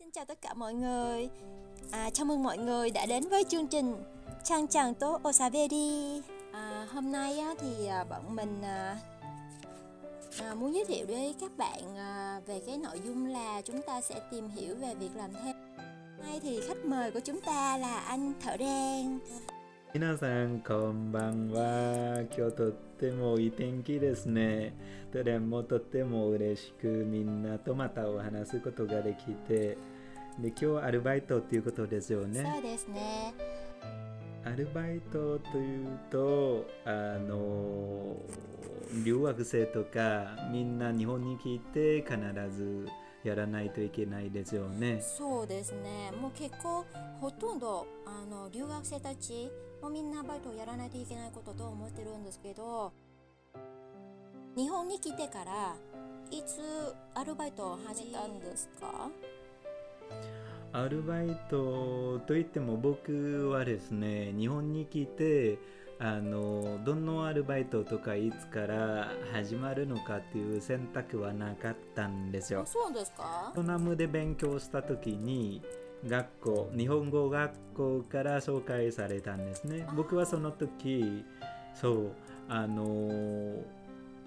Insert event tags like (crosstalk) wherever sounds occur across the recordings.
Xin chào tất cả mọi người. À, chào mừng mọi người đã đến với chương trình Chang Chang To Osaveri. À, hôm nay á, thì à, bọn mình à, à, muốn giới thiệu với các bạn à, về cái nội dung là chúng ta sẽ tìm hiểu về việc làm thêm. Hôm nay thì khách mời của chúng ta là anh thợ đen. 皆さんこんばんは今日とってもいい天気ですねどれもとっても嬉しくみんなとまたお話すことができて で今日アルバイトっていうことですよねそうですね。アルバイトというとあの留学生とかみんな日本に来て必ずやらないといけないですよねそうですね。もう結構ほとんどあの留学生たちもみんなバイトをやらないといけないことと思ってるんですけど、日本に来てからいつアルバイトを始めたんですか？アルバイトといっても僕はですね日本に来てあのどのアルバイトとかいつから始まるのかっていう選択はなかったんですよあ。そうですか？ベトナムで勉強した時に学校日本語学校から紹介されたんですね僕はその時そうあの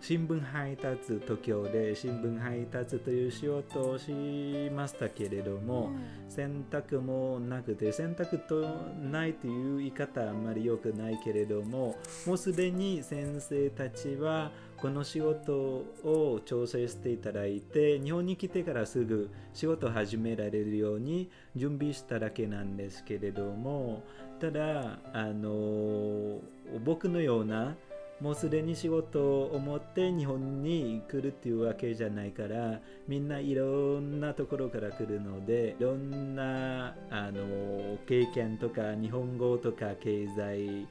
新聞配達東京で新聞配達という仕事をしましたけれども、うん。選択もなくて選択とないという言い方はあんまり良くないけれどももうすでに先生たちはこの仕事を調整していただいて日本に来てからすぐ仕事を始められるように準備しただけなんですけれどもただあの僕のようなもうすでに仕事を持って日本に来るっていうわけじゃないからみんないろんなところから来るのでいろんなあの経験とか日本語とか経済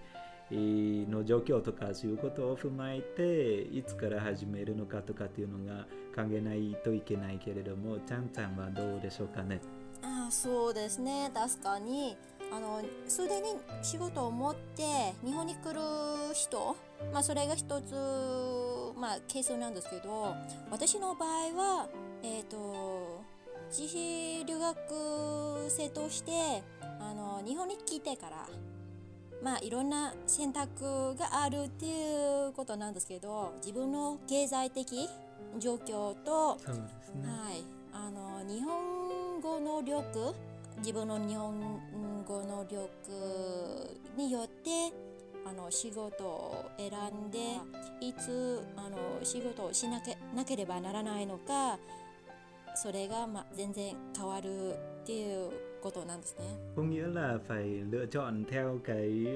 の状況とかそういうことを踏まえていつから始めるのかとかっていうのが考えないといけないけれどもちゃんちゃんはどうでしょうかね？あそうですね。確かに。あのすでに仕事を持って日本に来る人、まあ、それが一つ、まあ、ケースなんですけど私の場合は、えー、と自費留学生としてあの日本に来てから、まあ、いろんな選択があるっていうことなんですけど自分の経済的状況とね。はい、あの日本語能力自分の日本語能力によってあの仕事を選んでいつあの仕事をしなけなければならないのかそれが、まあ、全然変わるっていうことなんですね。 có nghĩa là phải lựa chọn theo cái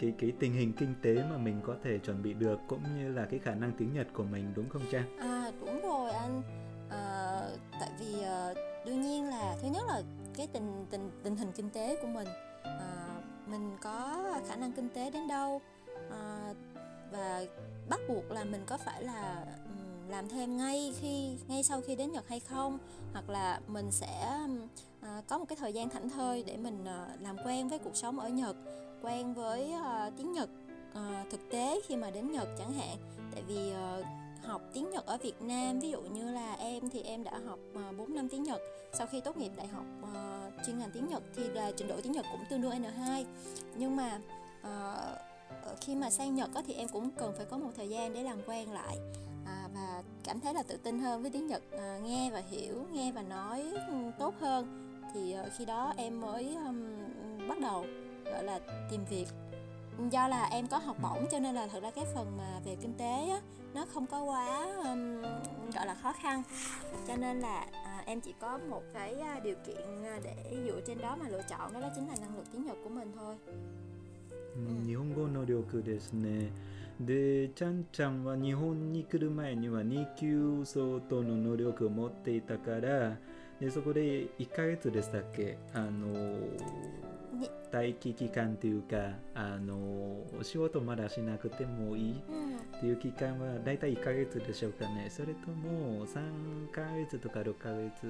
cái cái tình hình kinh tế mà mình có thể chuẩn bị được cũng như là cái khả năng tiếng Nhật của mình đúng không Trang? À đúng rồi anh à, tại vì à, đương nhiên là thứ nhất là cái tình tình tình hình kinh tế của mình à, mình có khả năng kinh tế đến đâu à, và bắt buộc là mình có phải là làm thêm ngay khi ngay sau khi đến Nhật hay không hoặc là mình sẽ à, có một cái thời gian thảnh thơi để mình à, làm quen với cuộc sống ở Nhật quen với à, tiếng Nhật à, thực tế khi mà đến Nhật chẳng hạn. Tại vì à, học tiếng Nhật ở Việt Nam. Ví dụ như là em thì em đã học ờ, 4 năm tiếng Nhật. Sau khi tốt nghiệp đại học uh, chuyên ngành tiếng Nhật thì là trình độ tiếng Nhật cũng tương đương N2 nhưng mà uh, khi mà sang Nhật thì em cũng cần phải có một thời gian để làm quen lại à, và cảm thấy là tự tin hơn với tiếng Nhật à, nghe và hiểu nghe và nói ừ, tốt hơn. Thì ờ, khi đó em mới um, bắt đầu gọi là tìm việc. Do là em có học bổng cho nên là thật ra cái phần mà về kinh tế á, nó không có quá ừm, gọi là khó khăn cho nên là à, em chỉ có một cái à, điều kiện à, để dựa trên đó mà lựa chọn đó, đó chính là năng lực tiếng Nhật của mình thôi うん日本語能力ですね。で、ちゃんちゃんは日本に来る前には2級相当の能力を持っていたから、でそこで1ヶ月でしたっけあの に。待機期間というか、あの仕事まだしなくてもいいうん。っていう期間はだいたい1ヶ月でしょうかね。それとも3ヶ月とか6ヶ月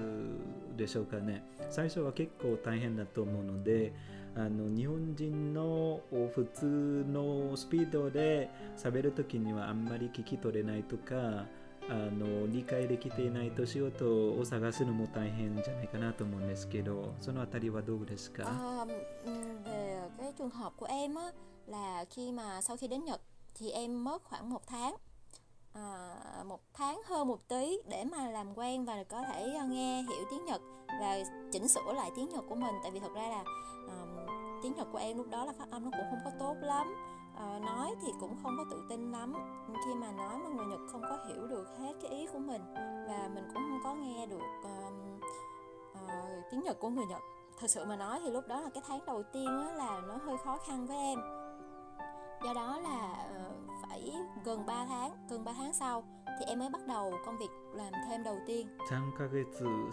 でしょうかね。最初は結構大変だと思うのであの日本人の普通のスピードで喋るときにはあんまり聞き取れないとかあの理解できていないと仕事を探すのも大変じゃないかなと思うんですけどそのあたりはどうですか、À, ừm, về cái trường hợp của em á là khi mà sau khi đến Nhật thì em mất khoảng một tháng à, một tháng hơn một tí để mà làm quen và có thể ờ, nghe hiểu tiếng Nhật và chỉnh sửa lại tiếng Nhật của mình tại vì thật ra là ờm, tiếng Nhật của em lúc đó là phát âm nó cũng không có tốt lắm Ờ, nói thì cũng không có tự tin lắm khi mà nói mà người Nhật không có hiểu được hết cái ý của mình và mình cũng không có nghe được ờm, ờ, tiếng Nhật của người Nhật thật sự mà nói thì lúc đó là cái tháng đầu tiên á, là nó hơi khó khăn với em do đó là ờ, phải gần 3 tháng gần 3 tháng sau thì em mới bắt đầu công việc làm thêm đầu tiên 3ヶ月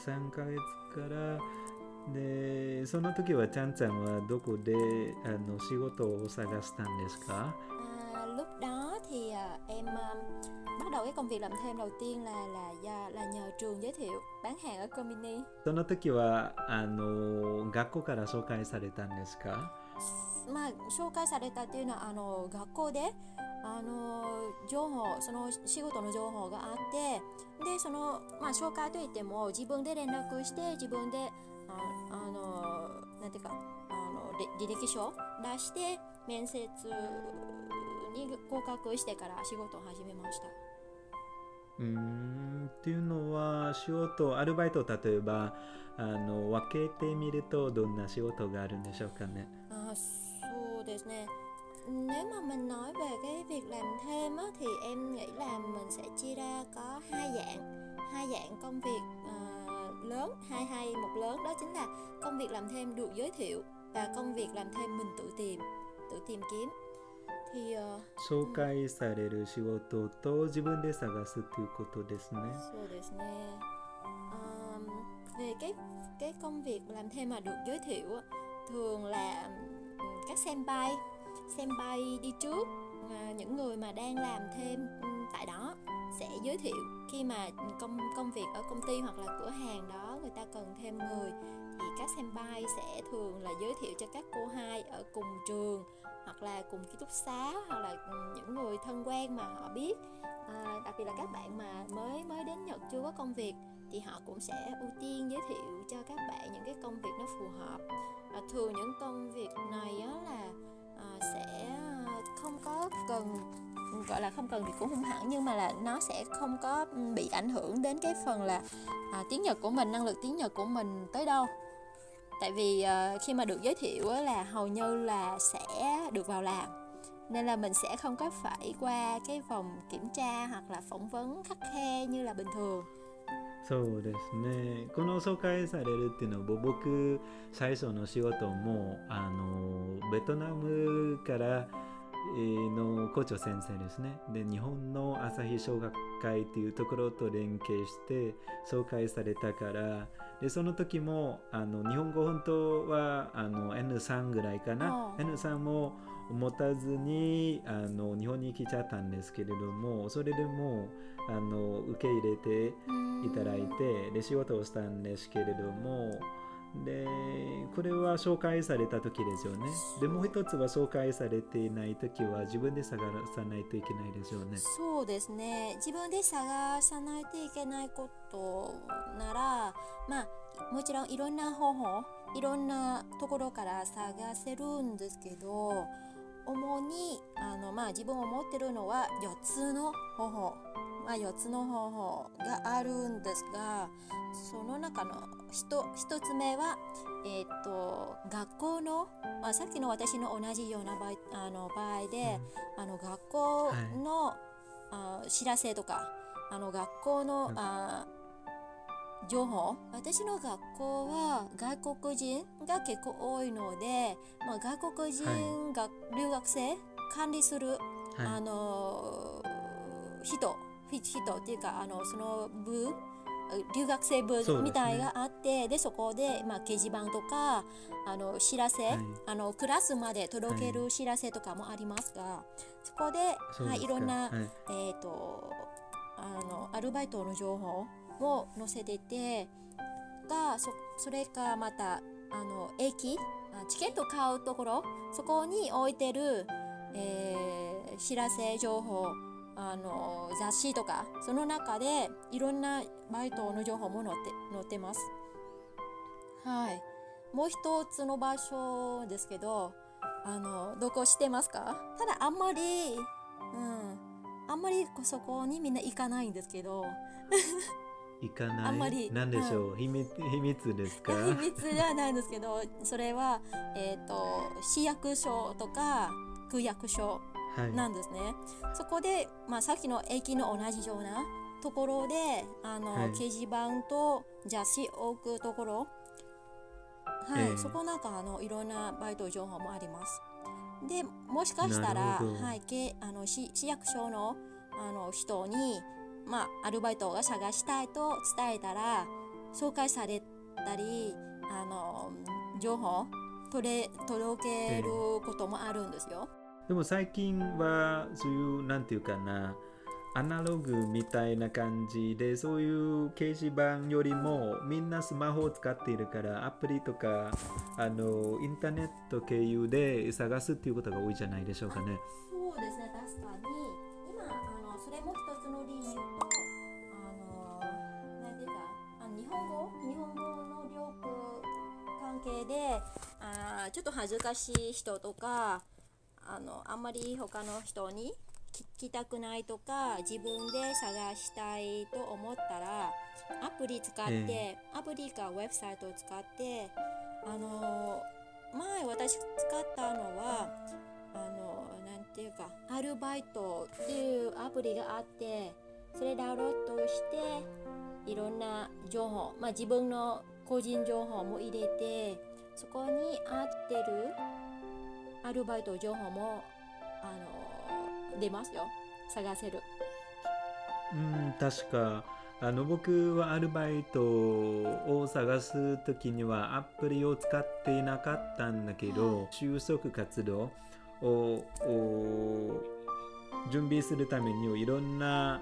3ヶ月から でその時はちゃんちゃんはどこであの仕事を探したんですか？Lúc đó thì à, em à, bắt đầu cái công việc làm thêm đầu tiên là là do là nhờ trường giới thiệu bán hàng ở Comini. その時はあの学校から紹介されたんですか？まあ紹介されたっていうのはあの学校であの情報その仕事の情報があってでその、まあ、紹介といっても自分で連絡して自分でああのなんていうかあのれ履歴書出して面接に合格してから仕事を始めました。うーんっていうのは仕事アルバイト例えばあの分けてみるとどんな仕事があるんでしょうかね À, so ですね. Nếu mà mình nói về cái việc làm thêm á, thì em nghĩ là mình sẽ chia ra có hai dạng hai dạng công việc à, lớn hai hai một lớn đó chính là công việc làm thêm được giới thiệu và công việc làm thêm mình tự tìm tự tìm kiếm thì ờ, 紹介される仕事と自分で探すということですね soですね. Ờm, về cái cái công việc làm thêm mà được giới thiệu á, thường là ừm, các senpai senpai đi trước à, những người mà đang làm thêm ừm, tại đó sẽ giới thiệu khi mà công công việc ở công ty hoặc là cửa hàng đó người ta cần thêm người thì các senpai sẽ thường là giới thiệu cho các cô hai ở cùng trường hoặc là cùng ký túc xá hoặc là ừ, những người thân quen mà họ biết. À, đặc biệt là các bạn mà mới mới đến Nhật chưa có công việc thì họ cũng sẽ ưu tiên giới thiệu cho các bạn những cái công việc nó phù hợp. Và thường những công việc này á là à, sẽ ờ, không có cần gọi là không cần thì cũng không hẳn nhưng mà là nó sẽ không có bị ảnh hưởng đến cái phần là à, tiếng Nhật của mình năng lực tiếng Nhật của mình tới đâu. Tại vì uh, khi mà được giới thiệu á, là hầu như là sẽ được vào làm nên là mình sẽ không có phải qua cái vòng kiểm tra hoặc là phỏng vấn khắc khe như là bình thường. そうですね。この紹介されるっていうのは僕最初の仕事もあのベトナムからえーの校長先生ですね。で日本の朝日小学会っていうところと連携して紹介されたからでその時もあの日本語本当はあの N3 ぐらいかな。うん。N3 も持たずにあの日本に来ちゃったんですけれどもそれでもあの受け入れていただいてで仕事をしたんですけれどもでこれは紹介された時ですよね。でもう一つは紹介されていない時は自分で探さないといけないですよね。そうですね。自分で探さないといけないことならまあもちろんいろんな方法いろんなところから探せるんですけど主にあの、まあ、自分を持ってるのは4つの方法、まあ、4つの方法があるんですがその中の 1, つ目は、えー、と学校の、まあ、さっきの私の同じような場合あの場合で、あの学校の、あ知らせとかあの学校の、うん。あ情報？私の学校は外国人が結構多いので、まあ、外国人が、留学生管理する、あはの人ひ人っていうかあのその部留学生部みたいがあってで,、そこで、まあ、掲示板とかあの知らせ、はい。あのクラスまで届ける知らせとかもありますが、そこではい、そうですか。いろんな、はい。えー、とあのアルバイトの情報を載せててがそそれかまたあの駅？チケット買うところ？そこに置いてる、えー知らせ情報あの雑誌とかその中でいろんなバイトの情報も載って載ってます。はい。もう一つの場所ですけど、あのどこしてますか？ただあんまり、うん、あんまりそこにみんな行かないんですけど、行かない？あんまりなんでしょう、秘密秘密ですか？(laughs) 秘密じゃないんですけど、それは、えっ、と、市役所とか区役所はい。なんですね。そこで、まあ、さっきの駅の同じようなところで、あの、はい。掲示板と雑誌を置くところ、はい、ええ。そこなんかあのいろんなバイト情報もあります。で、もしかしたら、はい、けあの市市役所のあの人に、まあ、アルバイトが探したいと伝えたら、紹介されたり、あの情報取れ届けることもあるんですよ。でも最近はそういうなんていうかなアナログみたいな感じでそういう掲示板よりもみんなスマホを使っているからアプリとかあのインターネット経由で探すっていうことが多いじゃないでしょうかね。そうですね、確かに。それも一つの理由と、あの、なんていうか、あの日本語、日本語の力関係で、あーちょっと恥ずかしい人とか、あの、あんまり他の人に聞きたくないとか、自分で探したいと思ったら、アプリ使って、えアプリかウェブサイトを使って、あの、前私使ったのは、あのていうかアルバイトっていうアプリがあってそれダウンロードしていろんな情報、まあ、自分の個人情報も入れてそこに合ってるアルバイト情報もあの出ますよ。探せる。うん確か。あの僕はアルバイトを探す時にはアプリを使っていなかったんだけど、就職活動をを準備するためにいろんな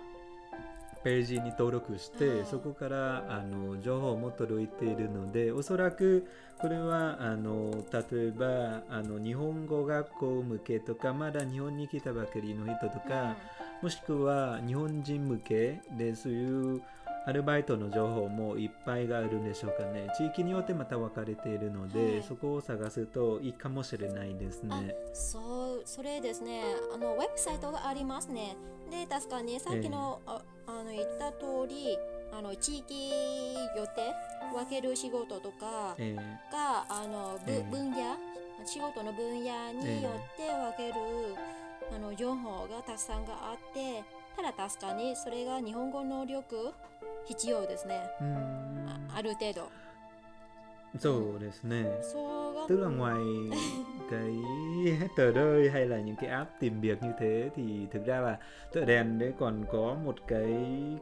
ページに登録して、うんそこからあの情報も届いているのでおそらくこれはあの例えばあの日本語学校向けとかまだ日本に来たばかりの人とか、もしくは日本人向けでそういうアルバイトの情報もいっぱいがあるんでしょうかね。地域によってまた分かれているので、はい。そこを探すといいかもしれないですね。そうそれですね。あのウェブサイトがありますね。で確かにさっきの,、ああの言った通りあの地域よって分ける仕事とかえがあの、ぶええ。分野仕事の分野によって分ける、あの情報がたくさんがあってただ確かにそれが日本語能力必要ですねーうーんあある程度そうですね そうが tức là ngoài cái tờ rơi hay là những cái app tìm việc như thế thì thực ra là tựa đèn đấy còn có một cái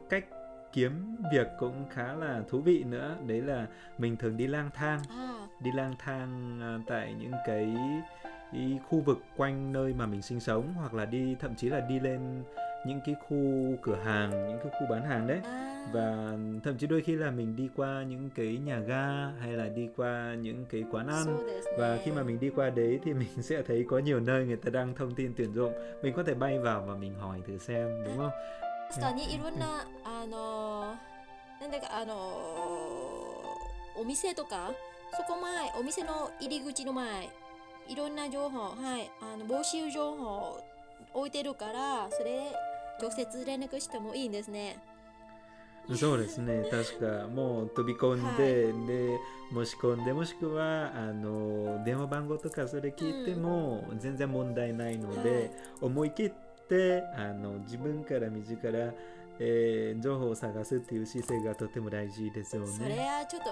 cách kiếm việc cũng khá là thú vị nữa đấy là mình thường đi lang thang あ đi lang thang à, tại những cái ý khu vực quanh nơi mà mình sinh sống hoặc là đi thậm chí là đi lên những cái khu cửa hàng những cái khu bán hàng đấy あ và thậm chí đôi khi là mình đi qua những cái nhà ga hay là đi qua những cái quán そ ăn うですね và khi mà mình đi qua đấy thì mình (laughs) sẽ thấy có nhiều nơi người ta đang thông tin tuyển dụng mình có thể bay vào và mình hỏi thử xem đúng không 確かにいろんな、あのなんだかあのお店とかそこ前お店の入り口の前 いろんな情報はいあの募集情報置いてるからそれ直接連絡してもいいんですね。そうですね。(laughs) 確かもう飛び込んで、で申し込んでもしくはあの電話番号とかそれ聞いても全然問題ないので、思い切ってあの自分から自ら、えー情報を探すっていう姿勢がとても大事ですよそれね。はちょっと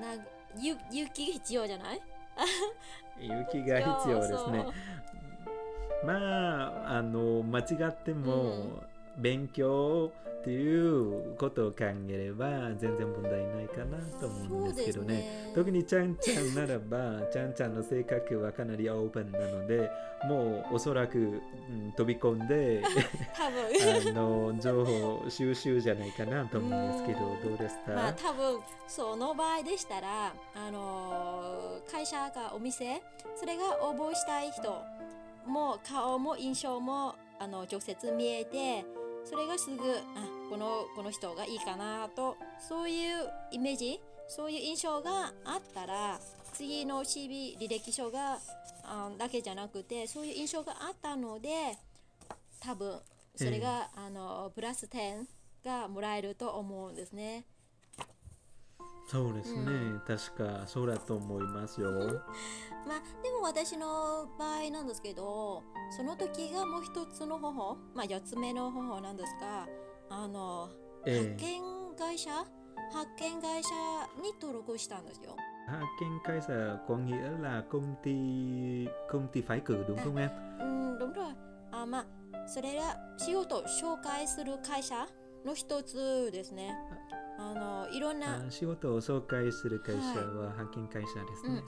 な勇気必要じゃない？(laughs) 勇気が必要ですね。まああの間違っても、勉強っていうことを考えれば全然問題ないかなと思うんですけどね。特にちゃんちゃんならば (laughs) ちゃんちゃんの性格はかなりオープンなのでもうおそらく、うん飛び込んで (laughs) あの情報収集じゃないかなと思うんですけどうん。どうですか、まあ多分その場合でしたらあのー会社かお店それが応募したい人も顔も印象もあの直接見えてそれがすぐあこのこの人がいいかなとそういうイメージそういう印象があったら次の CV 履歴書があだけじゃなくてそういう印象があったので多分それが、あのプラス10がもらえると思うんですね。そうですね、う確かそうだと思いますよ。(laughs) まあでも私の場合なんですけどその時がもう一つの方法まあ4つ目の方法なんですがあのえ派遣会社派遣会社に登録したんですよ。Hạ Ken Kaiser có nghĩa là công ty công ty phái cử đúng À. không em? うん、どんどんあまあそれが仕事を紹介する会社の一つですね。あのいろんな、あ仕事を紹介する会社は派遣会社ですね。うんはい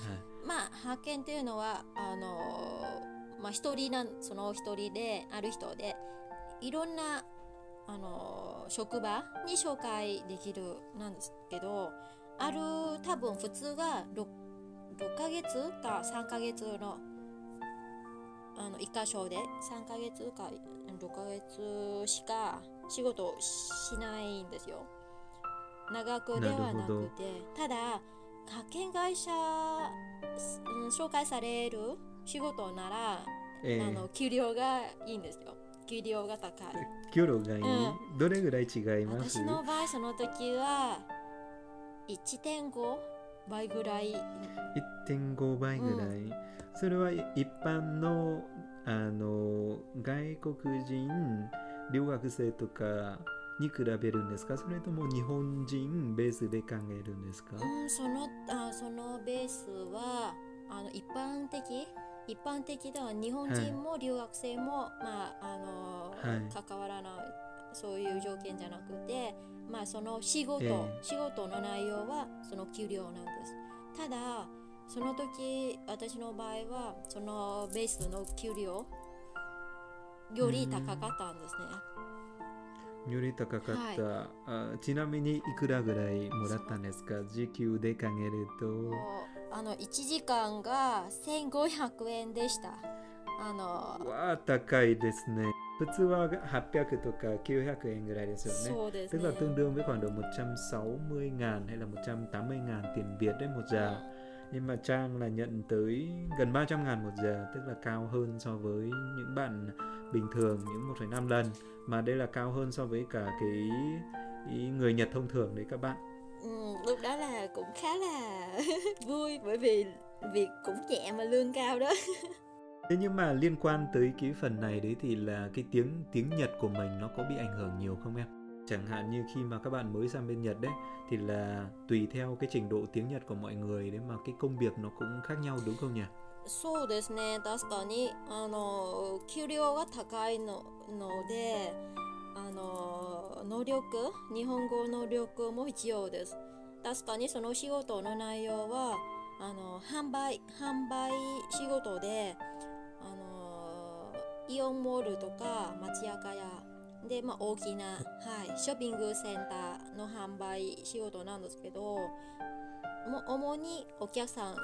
まあ派遣っていうのはあのまあ一人なんその一人である人でいろんなあの職場に紹介できるなんですけどある多分普通は 6, 6ヶ月か3ヶ月のあの一箇所で3ヶ月か6ヶ月しか仕事をしないんですよ。長くではなくてただ派遣会社、うん、紹介される仕事なら、えあの給料がいいんですよ。給料が高い。給料がいい、うどれぐらい違います？私の場合その時は1.5倍ぐらい ?1.5 倍ぐらい、それは一般のあの外国人留学生とかに比べるんですか？それとも日本人ベースで考えるんですか、うん、そのあそのベースはあの一般的？一般的では日本人も留学生も、まああのはい。関わらないそういう条件じゃなくて、まあ、その仕事、ええ。仕事の内容はその給料なんです。ただその時私の場合はそのベースの給料より高かったんですね、より高かった、あちなみにいくらぐらいもらったんですか？時給で考えると。あの1時間が1500円でした。あの。わあ高いですね。普通は800とか900円ぐらいですよね。そうです tức ね là tương đương với khoảng độ 160 ngàn hay là 180 ngàn tiền Việt đấy một giờ nhưng mà Trang là nhận tới gần 300 ngàn một giờ tức là cao hơn so với những bạn bình thường những 1,5 lần. Mà đây là cao hơn so với cả cái người Nhật thông thường đấy các bạn. Ừ, lúc đó là cũng khá là (laughs) vui bởi vì việc cũng nhẹ mà lương cao đó. (laughs) Thế nhưng mà liên quan tới cái phần này đấy thì là cái tiếng tiếng Nhật của mình nó có bị ảnh hưởng nhiều không em? Chẳng hạn như khi mà các bạn mới sang bên Nhật đấy thì là tùy theo cái trình độ tiếng Nhật của mọi người đấy mà cái công việc nó cũng khác nhau đúng không nhỉ? そうですね確かにあの給料が高いののであの能力日本語能力も必要です確かにその仕事の内容はあの販売販売仕事であのイオンモールとか町屋屋 で、まあ、大きな、はい、ショッピングセンターの販売仕事なんですけども主にお客さん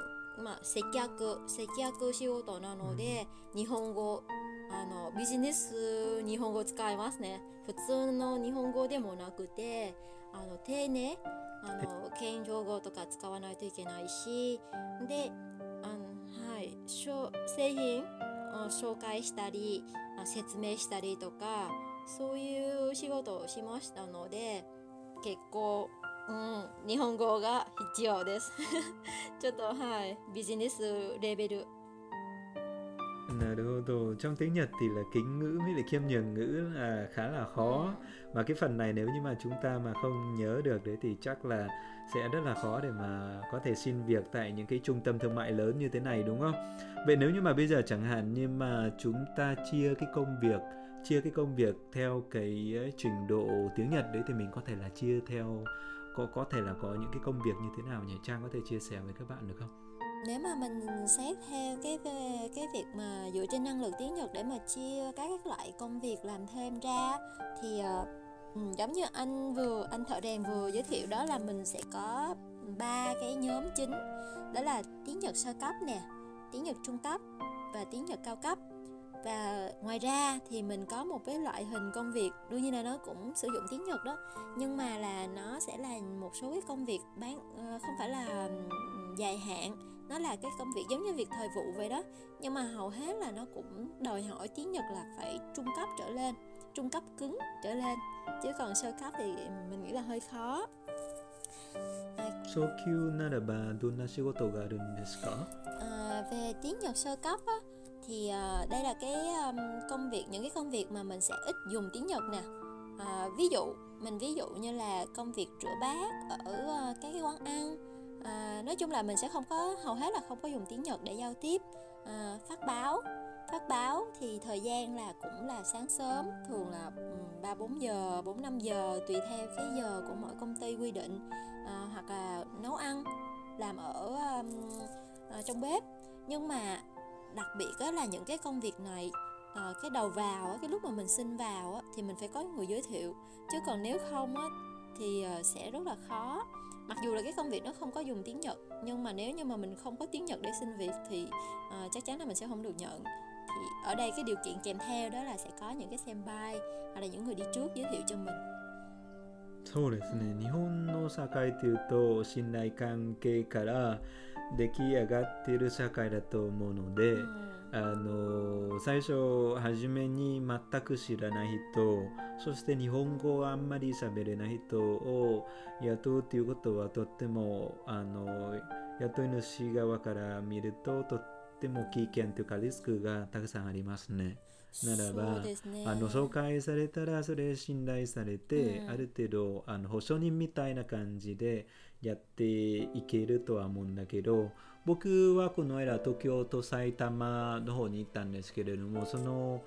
まあ、接客接客仕事なので、日本語あのビジネス日本語使いますね。普通の日本語でもなくてあの丁寧あの謙譲語とか使わないといけないしであの、はい、しょ製品を紹介したりあ説明したりとかそういう仕事をしましたので結構うん、日本語が必要です。ちょっとはい、ビジネスレベル。 (laughs) Là đồ, đồ trong tiếng Nhật thì là kính ngữ với lại khiêm nhường ngữ là khá là khó mà cái phần này nếu như mà chúng ta mà không nhớ được đấy thì chắc là sẽ rất là khó để mà có thể xin việc tại những cái trung tâm thương mại lớn như thế này đúng không? Vậy nếu như mà bây giờ chẳng hạn như mà chúng ta chia cái công việc chia cái công việc theo cái ờ, trình độ tiếng Nhật đấy thì mình có thể là chia theo có có thể là có những cái công việc như thế nào nhỉ? Trang có thể chia sẻ với các bạn được không? Nếu mà mình xét theo cái cái việc mà dựa trên năng lực tiếng Nhật để mà chia các các loại công việc làm thêm ra thì uh, giống như anh vừa anh thợ đèn vừa giới thiệu đó là mình sẽ có ba cái nhóm chính đó là tiếng Nhật sơ cấp nè, tiếng Nhật trung cấp và tiếng Nhật cao cấp và ngoài ra thì mình có một cái loại hình công việc đương nhiên là nó cũng sử dụng tiếng Nhật đó nhưng mà là nó sẽ là một số cái công việc bán ờ, không phải là dài hạn nó là cái công việc giống như việc thời vụ vậy đó nhưng mà hầu hết là nó cũng đòi hỏi tiếng Nhật là phải trung cấp trở lên trung cấp cứng trở lên chứ còn sơ cấp thì mình nghĩ là hơi khó 初級ならばどんな仕事があるんですか À, về tiếng Nhật sơ cấp á, thì ờ, đây là cái um, công việc những cái công việc mà mình sẽ ít dùng tiếng Nhật nè. À, ví dụ mình ví dụ như là công việc rửa bát ở ờ, các cái quán ăn. À, nói chung là mình sẽ không có hầu hết là không có dùng tiếng Nhật để giao tiếp. À, phát báo phát báo thì thời gian là cũng là sáng sớm thường là ba bốn giờ bốn năm giờ tùy theo cái giờ của mỗi công ty quy định. À, hoặc là nấu ăn làm ở um, à, trong bếp. Nhưng mà đặc biệt á, là những cái công việc này à, cái đầu vào á, cái lúc mà mình xin vào á, thì mình phải có người giới thiệu chứ còn nếu không á, thì à, sẽ rất là khó mặc dù là cái công việc nó không có dùng tiếng Nhật nhưng mà nếu như mà mình không có tiếng Nhật để xin việc thì à, chắc chắn là mình sẽ không được nhận thì ở đây cái điều kiện kèm theo đó là sẽ có những cái senpai hoặc là những người đi trước giới thiệu cho mình そうですね日本の社会というと信頼関係から 出来上がっている社会だと思うので、Ừ. あの最初初めに全く知らない人そして日本語をあんまり喋れない人を雇うということはとってもあの雇い主側から見るととっても危険というかリスクがたくさんありますね。ならばね。あの紹介されたらそれ信頼されて、うん。ある程度あの保証人みたいな感じでやっていけるとは思うんだけど僕はこの間東京と埼玉の方に行ったんですけれどもその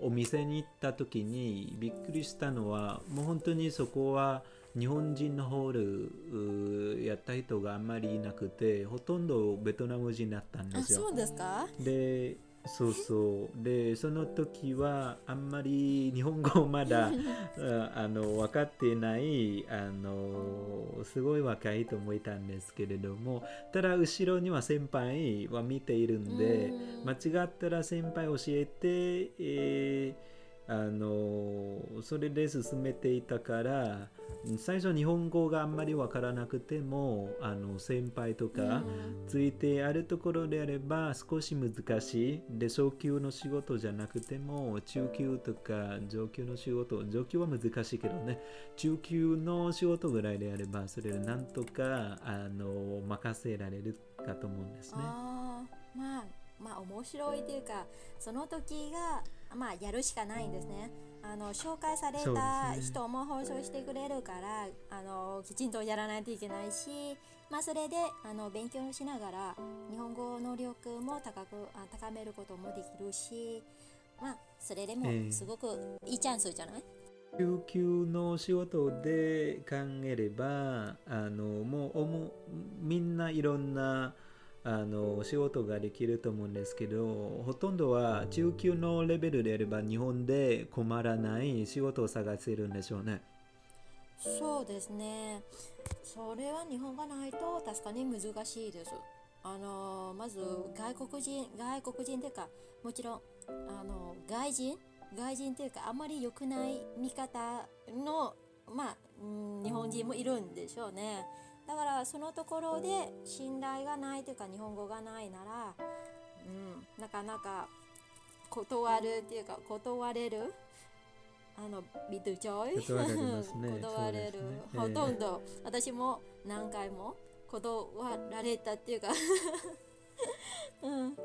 お店に行った時にびっくりしたのはもう本当にそこは日本人のホールやった人があんまりいなくてほとんどベトナム人だったんであすよ。そうですか？でそうそう。でその時はあんまり日本語をまだあ (laughs) あの分かっていないあのすごい若いと思いたんですけれどもただ後ろには先輩は見ているんでうん。間違ったら先輩教えて、えーあのそれで進めていたから最初日本語があんまり分からなくてもあの先輩とか、うんついてあるところであれば少し難しいで昇級の仕事じゃなくても中級とか上級の仕事上級は難しいけどね中級の仕事ぐらいであればそれでなんとかあの任せられるかと思うんですね。あーまあまあ面白いというかその時がまあやるしかないんですね。あの紹介された人も放送してくれるから、あのきちんとやらないといけないし、まあそれであの勉強しながら日本語能力も高くあ高めることもできるし、まあそれでもええすごくいいチャンスじゃない？中級の仕事で考えればあのもうおもみんないろんなあのお仕事ができると思うんですけどほとんどは中級のレベルであれば日本で困らない仕事を探せるんでしょうね。そうですね。それは日本がないと確かに難しいです。あのまず外国人外国人というかもちろんあの外人？外人というかあまり良くない見方のまあ、日本人もいるんでしょうね。だからそのところで信頼がないというか日本語がないなら、うん、なかなか断るっていうか断れるあのビトチョイ断られね。断れる、ね。ほとんど、私も何回も断られたっていうか。(laughs) うん。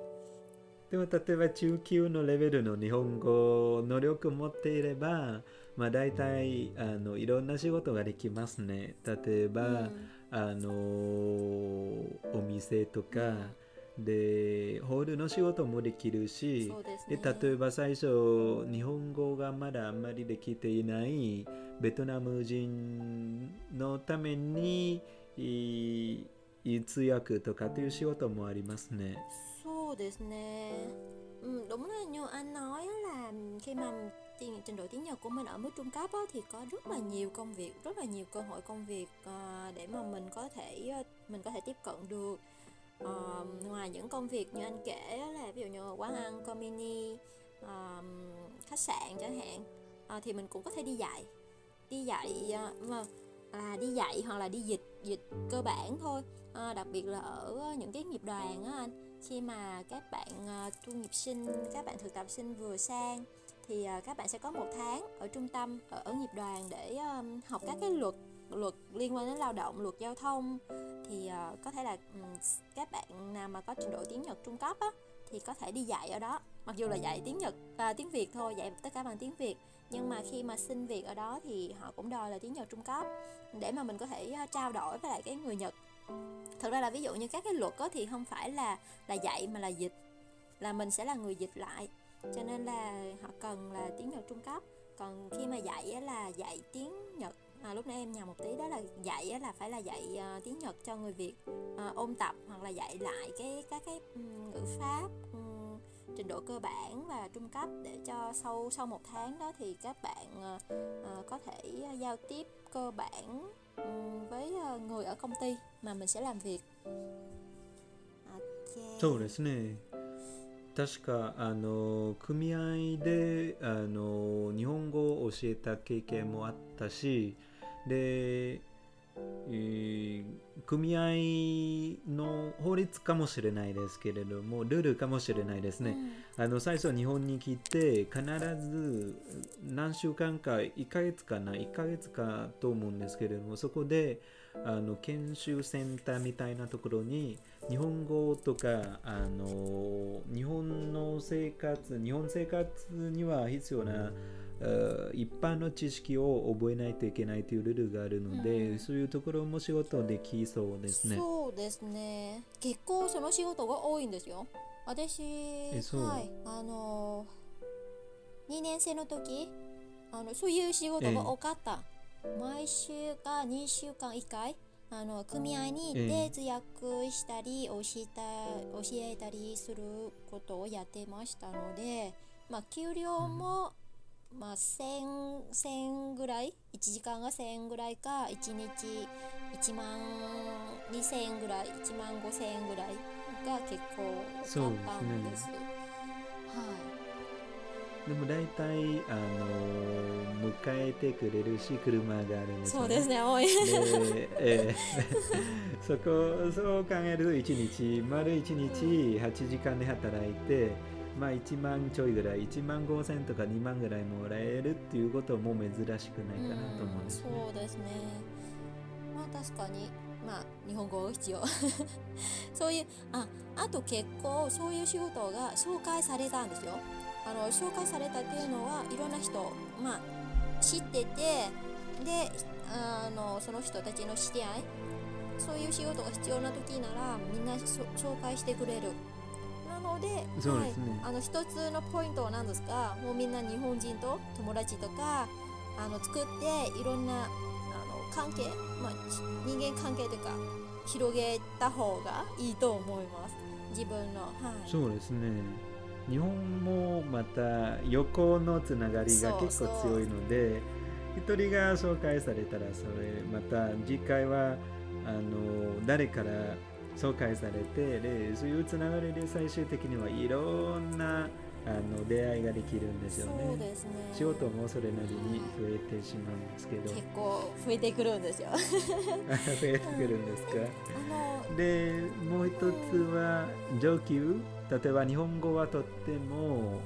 でも例えば中級のレベルの日本語能力を持っていれば、まあ、大体あのいろんな仕事ができますね。例えば、うんあのお店とか、でホールの仕事もできるしでね。例えば最初日本語がまだあんまりできていないベトナム人のためにいい通訳とかという仕事もありますね。そうですね。ừ, đúng là như anh nói là khi mà trình, trình độ tiếng Nhật của mình ở mức trung cấp á, thì có rất là nhiều công việc rất là nhiều cơ hội công việc ờ, để mà mình có thể ờ, mình có thể tiếp cận được. Ờ, ngoài những công việc như anh kể là ví dụ như quán ăn comini ờ, khách sạn chẳng hạn Ờ, thì mình cũng có thể đi dạy. Đi dạy ờ, vâng, là đi dạy hoặc là đi dịch dịch cơ bản thôi. Ờ, đặc biệt là ở những cái nghiệp đoàn á anh. Khi mà các bạn uh, tu nghiệp sinh các bạn thực tập sinh vừa sang thì ờ, các bạn sẽ có một tháng ở trung tâm ở, ở nghiệp đoàn để học các cái luật luật liên quan đến lao động luật giao thông. Thì ờ, có thể là các bạn nào mà có trình độ tiếng Nhật trung cấp á thì có thể đi dạy ở đó. Mặc dù là dạy tiếng Nhật à, tiếng Việt thôi dạy tất cả bằng tiếng Việt. Nhưng mà khi mà xin việc ở đó thì họ cũng đòi là tiếng Nhật trung cấp để mà mình có thể ờ, trao đổi với lại cái người Nhật. Thật ra là ví dụ như các cái luật á thì không phải là là dạy mà là dịch là mình sẽ là người dịch lại cho nên là họ cần là tiếng Nhật trung cấp còn khi mà dạy á là dạy tiếng Nhật à, lúc nãy em nhầm một tí đó là dạy á là phải là dạy ờ, tiếng Nhật cho người Việt ờ, ôn tập hoặc là dạy lại cái các cái ừm, ngữ pháp ừm, trình độ cơ bản và trung cấp để cho sau sau một tháng đó thì các bạn ờ, ờ, có thể ờ, giao tiếp cơ bản ừm, với ờ, người ở công ty mà mình sẽ làm việc. Ok. そうですね 確かあの組合であの日本語を教えた経験もあったしで、えー組合の法律かもしれないですけれどもルールかもしれないですね、うん。あの最初日本に来て必ず何週間か1ヶ月かな1ヶ月かと思うんですけれどもそこであの研修センターみたいなところに日本語とかあの日本の生活日本生活には必要なあ一般の知識を覚えないといけないというルールがあるので、うん。そういうところも仕事できそうですね。そうですね。結構その仕事が多いんですよ。私はい。あの2年生の時あのそういう仕事が多かった、毎週か2週間1回あの組合に行っええて通訳したり教えた教えたりすることをやってましたので、まあ、給料も、まあ、1000, 1000ぐらい1時間が1000円ぐらいか1日1万2000円ぐらい1万5000円ぐらいが結構簡単ですです。はいでも大体あの迎えてくれるし車があるんでそうですね多い。で、えー (laughs) そこそう考えると1日丸1日8時間で働いて、まあ1万ちょいぐらい1万5千とか2万ぐらいもらえるっていうことも珍しくないかなと思うんですね。そうですね。まあ確かにまあ日本語必要。(laughs) そういうああと結構そういう仕事が紹介されたんですよあの紹介されたっていうのはいろんな人まあ知っててであのその人たちの知り合いそういう仕事が必要な時ならみんなそ紹介してくれる。なのでそうですね。はい、あの一つのポイントは何ですか？もうみんな日本人と友達とかあの作っていろんなあの関係、まあ、ち人間関係というか広げた方がいいと思います。自分の。はい。そうですね日本もまた横のつながりが結構強いので一人が紹介されたらそれまた次回はあの誰から紹介されてでそういうつながりで最終的にはいろんなあの出会いができるんですよね。そうですね。仕事もそれなりに増えてしまうんですけど。結構増えてくるんですよ。(laughs) 増えてくるんですか？でもう一つは上級？例えば日本語はとっても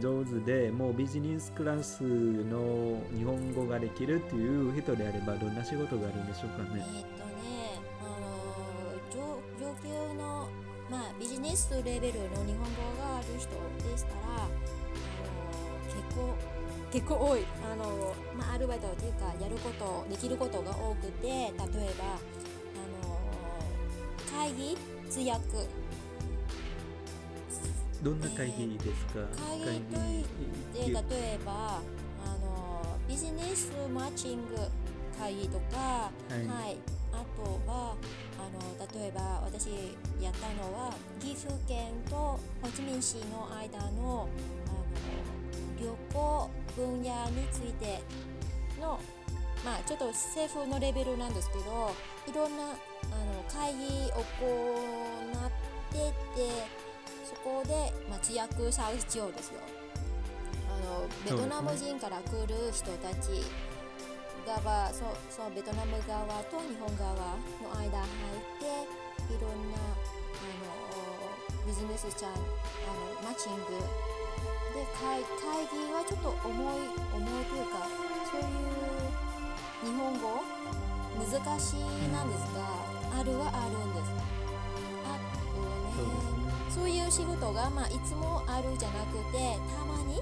上手でもうビジネスクラスの日本語ができるっていう人であればどんな仕事があるんでしょうかね。えっとね、あの上上級の、まあ、ビジネスレベルの日本語がある人でしたら、結構結構多いあの、まあ、アルバイトというかやることできることが多くて例えば、あの会議通訳どんな会議ですか、会議？といで例えばあのビジネスマッチング会議とか、はい。あとはあの例えば私やったのは岐阜県とホチミン市の間のあの旅行分野についてのまあちょっと政府のレベルなんですけどいろんなあの会議を行っててそこで、まあ、通訳さん必要ですよ。あ。のベトナム人から来る人たち側そうそうベトナム側と日本側の間入っていろんなあのビジネスちゃんあのマッチングで会会議はちょっと重い重いというかそういう日本語難しいなんですがあるはあるんです。あとね。そういう仕事が、まあ、いつもあるじゃなくてたまに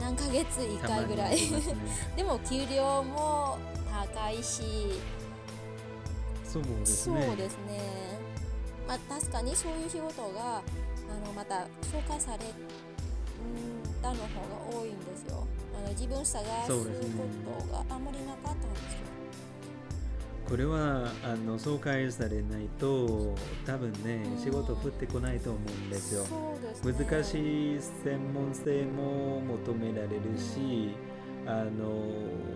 何ヶ月1回ぐらい、ね。(laughs) でも給料も高いし。そうですそうねですね。まあ確かにそういう仕事があのまた紹介されたの方が多いんですよ。あの自分探すことがあまりなかったんですよこれはあの紹介されないと多分ねうん。仕事降ってこないと思うんですよ。ね。難しい専門性も求められるしあの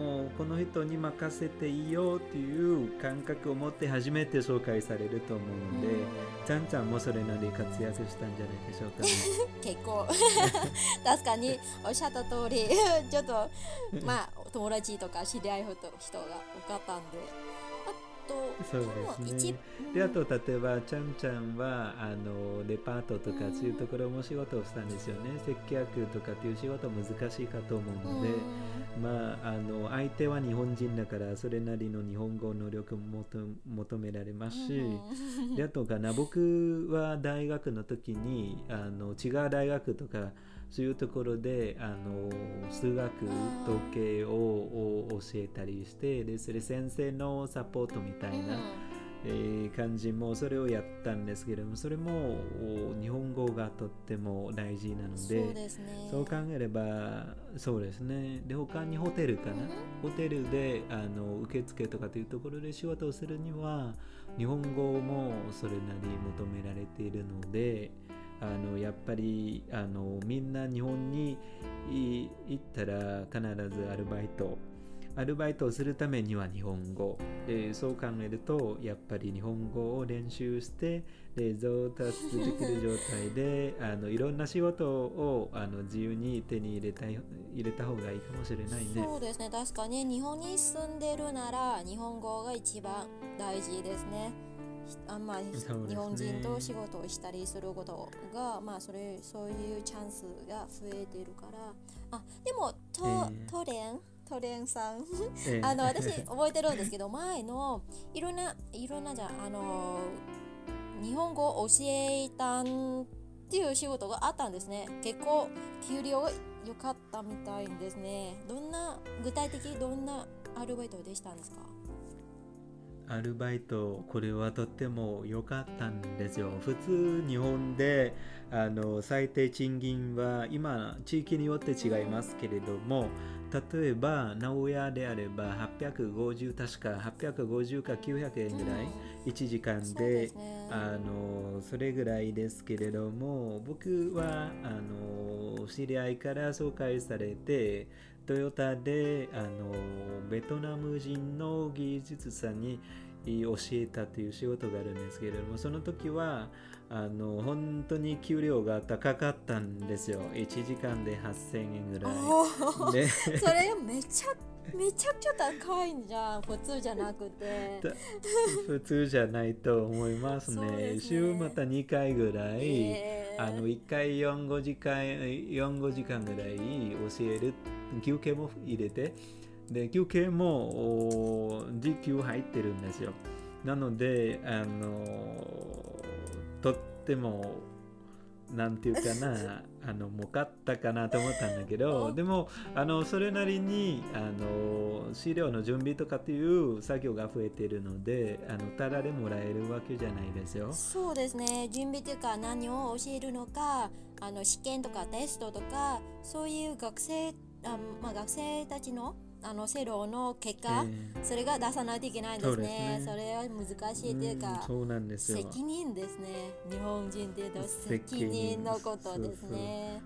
もうこの人に任せていいよっていう感覚を持って初めて紹介されると思うので、うん。ちゃんちゃんもそれなり活躍したんじゃないでしょうか。ね。(laughs) 結構。(laughs) 確かにおっしゃった通り。(laughs) ちょっとまあ友達とか知り合い人人が多かったんであとそうですね。一であと例えばちゃんちゃんはあのデパートとかうんそういうところも仕事をしたんですよね、接客とかっていう仕事難しいかと思うので、まああの相手は日本人だからそれなりの日本語能力も求求められますし、であとかな僕は大学の時にあの違う大学とかそういうところであの数学統計をを教えたりしてでそれ先生のサポートみたいな、えー感じもそれをやったんですけれどもそれもお日本語がとっても大事なのそうでね。そう考えればそうですね。で他にホテルかな、うん。ホテルであの受付とかというところで仕事をするには日本語もそれなり求められているのであのやっぱりあのみんな日本にい行ったら必ずアルバイト。アルバイトをするためには日本語。でそう考えるとやっぱり日本語を練習してで上達できる状態で (laughs) あのいろんな仕事をあの自由に手に入れたい入れた方がいいかもしれないね。そうですね。確かに日本に住んでるなら日本語が一番大事ですね。ひあんまり日本人と仕事をしたりすることがまあそれそういうチャンスが増えているから。あでもト,、ええ。トレン？トレンさん？ええ。あの私覚えてるんですけど (laughs) 前のいろんないろんなじゃんあの日本語を教えたんっていう仕事があったんですね。結構給料が良かったみたいですね。どんな具体的にどんなアルバイトでしたんですか？アルバイトこれはとっても良かったんですよ。普通日本であの最低賃金は今地域によって違いますけれども例えば名古屋であれば850確か850か900円ぐらい、1時間でですね。あのそれぐらいですけれども僕はあの知り合いから紹介されてトヨタであのベトナム人の技術さんに教えたという仕事があるんですけれどもその時はあの本当に給料が高かったんですよ。1時間で8000円ぐらい。(laughs) それめちゃめちゃくちゃ高いんじゃん。普通じゃなくて。(laughs) だ普通じゃないと思いますね。ね。週また2回ぐらい、えーあの1回4、5時間、4、5時間ぐらい教える、休憩も入れて、で、休憩もお時給入ってるんですよ。なので、あの、とっても、なんていうかな、(laughs) あの、儲かったかなと思ったんだけど、あでも、あの、それなりに、あの、資料の準備とかっていう作業が増えているので、あの、ただでもらえるわけじゃないですよ。そうですね準備というか何を教えるのかあの試験とかテストとかそういう学生あ、まあ、学生たちのあのセロの結果、えーそれが出さないといけないんですね。ですね。それは難しいといううんかそうなんですよ。責任ですね。日本人っていうと責責任任のことですね。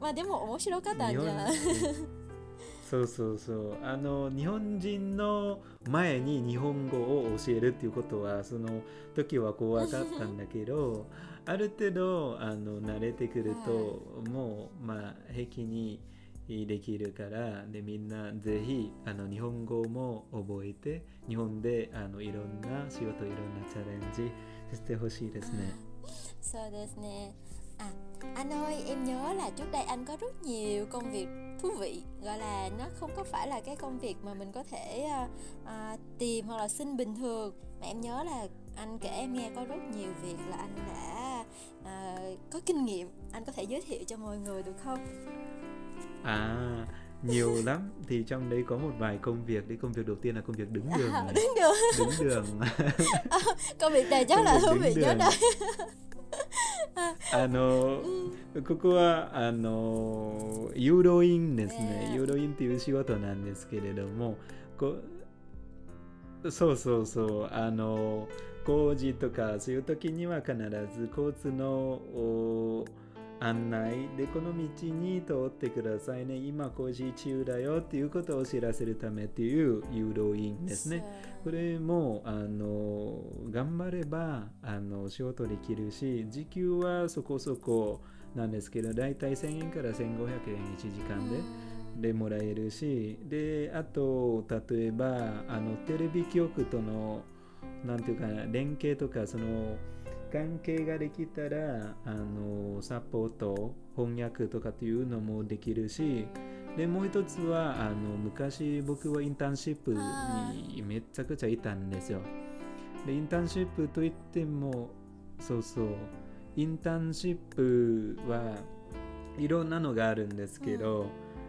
まあでも面白かったんじゃ (laughs) そうそうそう。あの日本人の前に日本語を教えるっていうことはその時は怖かったんだけど (laughs) ある程度あの慣れてくると、もうまあ平気にできるからでみんなぜひあの日本語も覚えて日本であのいろんな仕事いろんなチャレンジしてほしいですね。 Saoですね. À, anh ơi, em nhớ là trước đây anh có rất nhiều công việc thú vị gọi là nó không có phải là cái công việc mà mình có thể à, à, tìm hoặc là xin bình thường mà em nhớ là anh kể em nghe có rất nhiều việc là anh đã à, có kinh nghiệm anh có thể giới thiệu cho mọi người được không À, nhiều lắm. Thì trong đấy có một vài công việc. Đấy công việc đầu tiên là công việc đứng đường. à, đứng đường Đứng đường. công việc này chắc công là thú vị nhất đấy あの、ここはあの誘導員ですね。ね誘導員っていう仕事なんですけれども、こそうそうそう。あの工事とかそういう時には必ず交通のお案内でこの道に通ってくださいね。今工事中だよっていうことを知らせるためっていう誘導員ですね。これもあの頑張ればあの仕事できるし時給はそこそこなんですけどだいたい1000円から1500円1時間ででもらえるしであと例えばあのテレビ局とのなんていうかな連携とかその関係ができたらあのサポート翻訳とかっていうのもできるしでもう一つはあの昔僕はインターンシップにめちゃくちゃいたんですよ。でインターンシップといってもそうそうインターンシップはいろんなのがあるんですけど、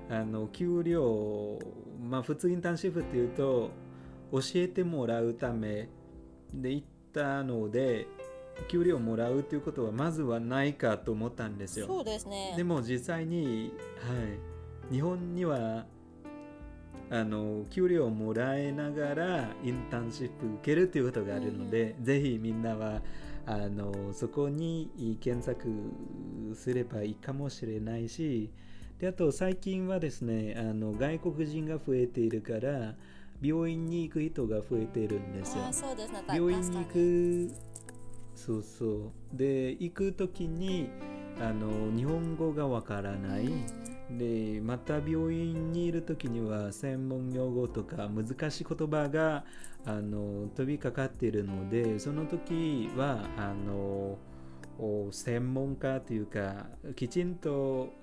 あの給料まあ普通インターンシップっていうと教えてもらうためで行ったので給料もらうっていうことはまずはないかと思ったんですよ。そうですね。でも実際に、はい、日本にはあの給料をもらえながらインターンシップ受けるということがあるので、ぜひみんなはあのそこに検索すればいいかもしれないしであと最近はですねあの外国人が増えているから病院に行く人が増えているんですよ。あ。ーそうですね。た病院に行くそうそう。で行く時にあの日本語がわからない、でまた病院にいる時には専門用語とか難しい言葉があの飛びかかっているのでその時はあのお専門家というかきちんと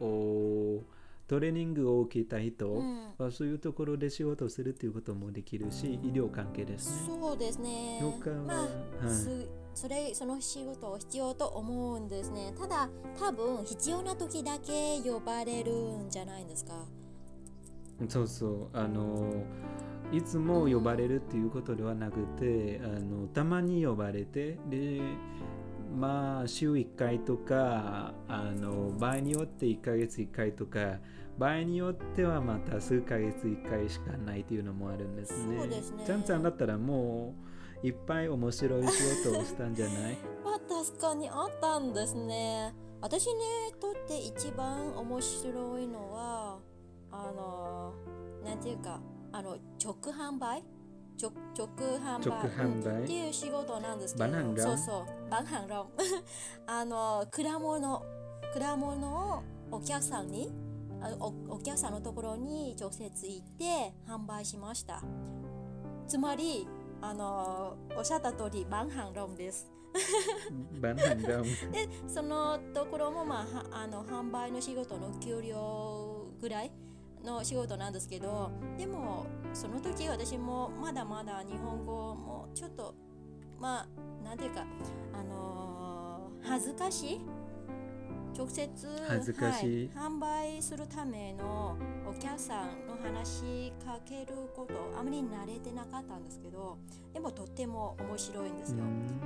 おトレーニングを受けた人うそういうところで仕事をするということもできるし医療関係ですね。そうですね。まあはい。すそれその仕事を必要と思うんですね。ただ多分必要な時だけ呼ばれるんじゃないんですか。そうそう。あのいつも呼ばれるっていうことではなくてあのたまに呼ばれてでまあ週1回とかあの場合によって1ヶ月1回とか場合によってはまた数ヶ月1回しかないっていうのもあるんですね。そうですね。ちゃんちゃんだったらもういっぱい面白い仕事をしたんじゃない？ま (laughs) あ確かにあったんですね。私にとって一番面白いのはあのなんていうかあの直販売？直直販売。直販売？うんっていう仕事なんですけど。そうそう。バンハンロン。(laughs) あの果物。果物をお客さんにあおお客さんのところに直接行って販売しました。つまりあのおっしゃった通りバンハンロンです (laughs) (laughs) でそのところも、まあ、はあの販売の仕事の給料ぐらいの仕事なんですけどでもその時私もまだまだ日本語もちょっとまあなんていうかあのー恥ずかしい直接恥ずかしい。はい、販売するためのお客さんの話しかけることあまり慣れてなかったんですけどでもとっても面白いんですよ。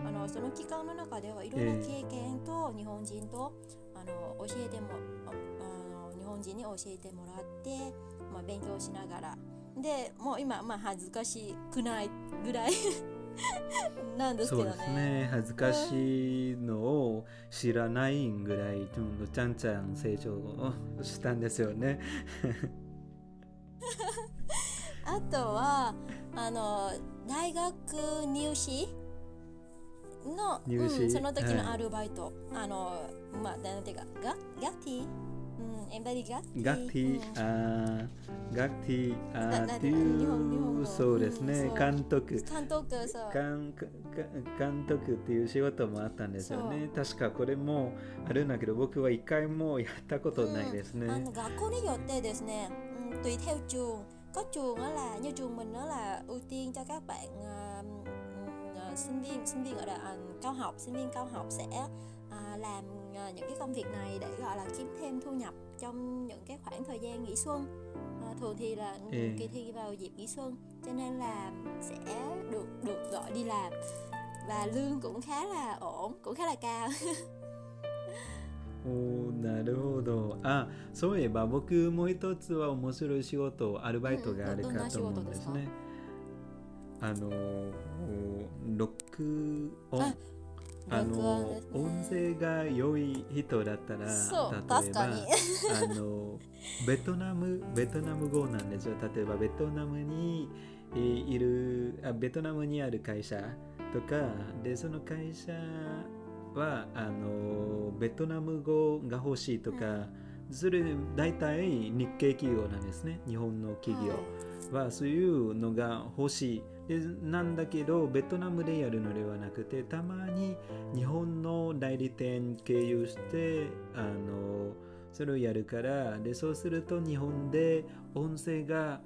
あのその期間の中ではいろんな経験と日本人と、あの教えてもああの日本人に教えてもらって、まあ、勉強しながら。でもう今、まあ、恥ずかしくないぐらい (laughs) なんですそうけどね。ですね。恥ずかしいのを知らないぐらいちょっとちゃんちゃん成長したんですよね。(laughs) あとはあの大学入試の入試？うん、その時はい。のアルバイト、あのまあなんていうかガガティ？うんエンバディガティガッティ、あーガッティあななーってい日本日本う語そうですね、うんそう監督監督そう監か監督っていう仕事もあったんですよね確かこれもあるんだけど僕は一回もやったことないですね、À, gõ cô ní dột tê ですね、ừ, tùy theo trường có trường đó là như trường mình đó là ưu tiên cho các bạn à, à, sinh viên sinh viên ở đại à, cao học sinh viên cao học sẽ à, làm những cái công việc này để gọi là kiếm thêm thu nhập trong những cái khoảng thời gian nghỉ xuân à, thường thì là Ừ. kỳ thi vào dịp nghỉ xuân cho nên là sẽ được được gọi đi làm và lương cũng khá là ổn cũng khá là cao (laughs) おーなるほどあそういえば僕もう一つは面白い仕事アルバイトがあるうんどんなかと思うんですね、あの録音ああ録 音のね音声が良い人だったらそう例えば確かに。あの (laughs) ベトナムベトナム語なんですよ。例えばベトナムにえーいるあベトナムにある会社とかでその会社はあのベトナム語が欲しいとか、それ大体日系企業なんですね。日本の企業。はそういうのが欲しいでなんだけどベトナムでやるのではなくてたまに日本の代理店経由してあのそれをやるからでそうすると日本で音声が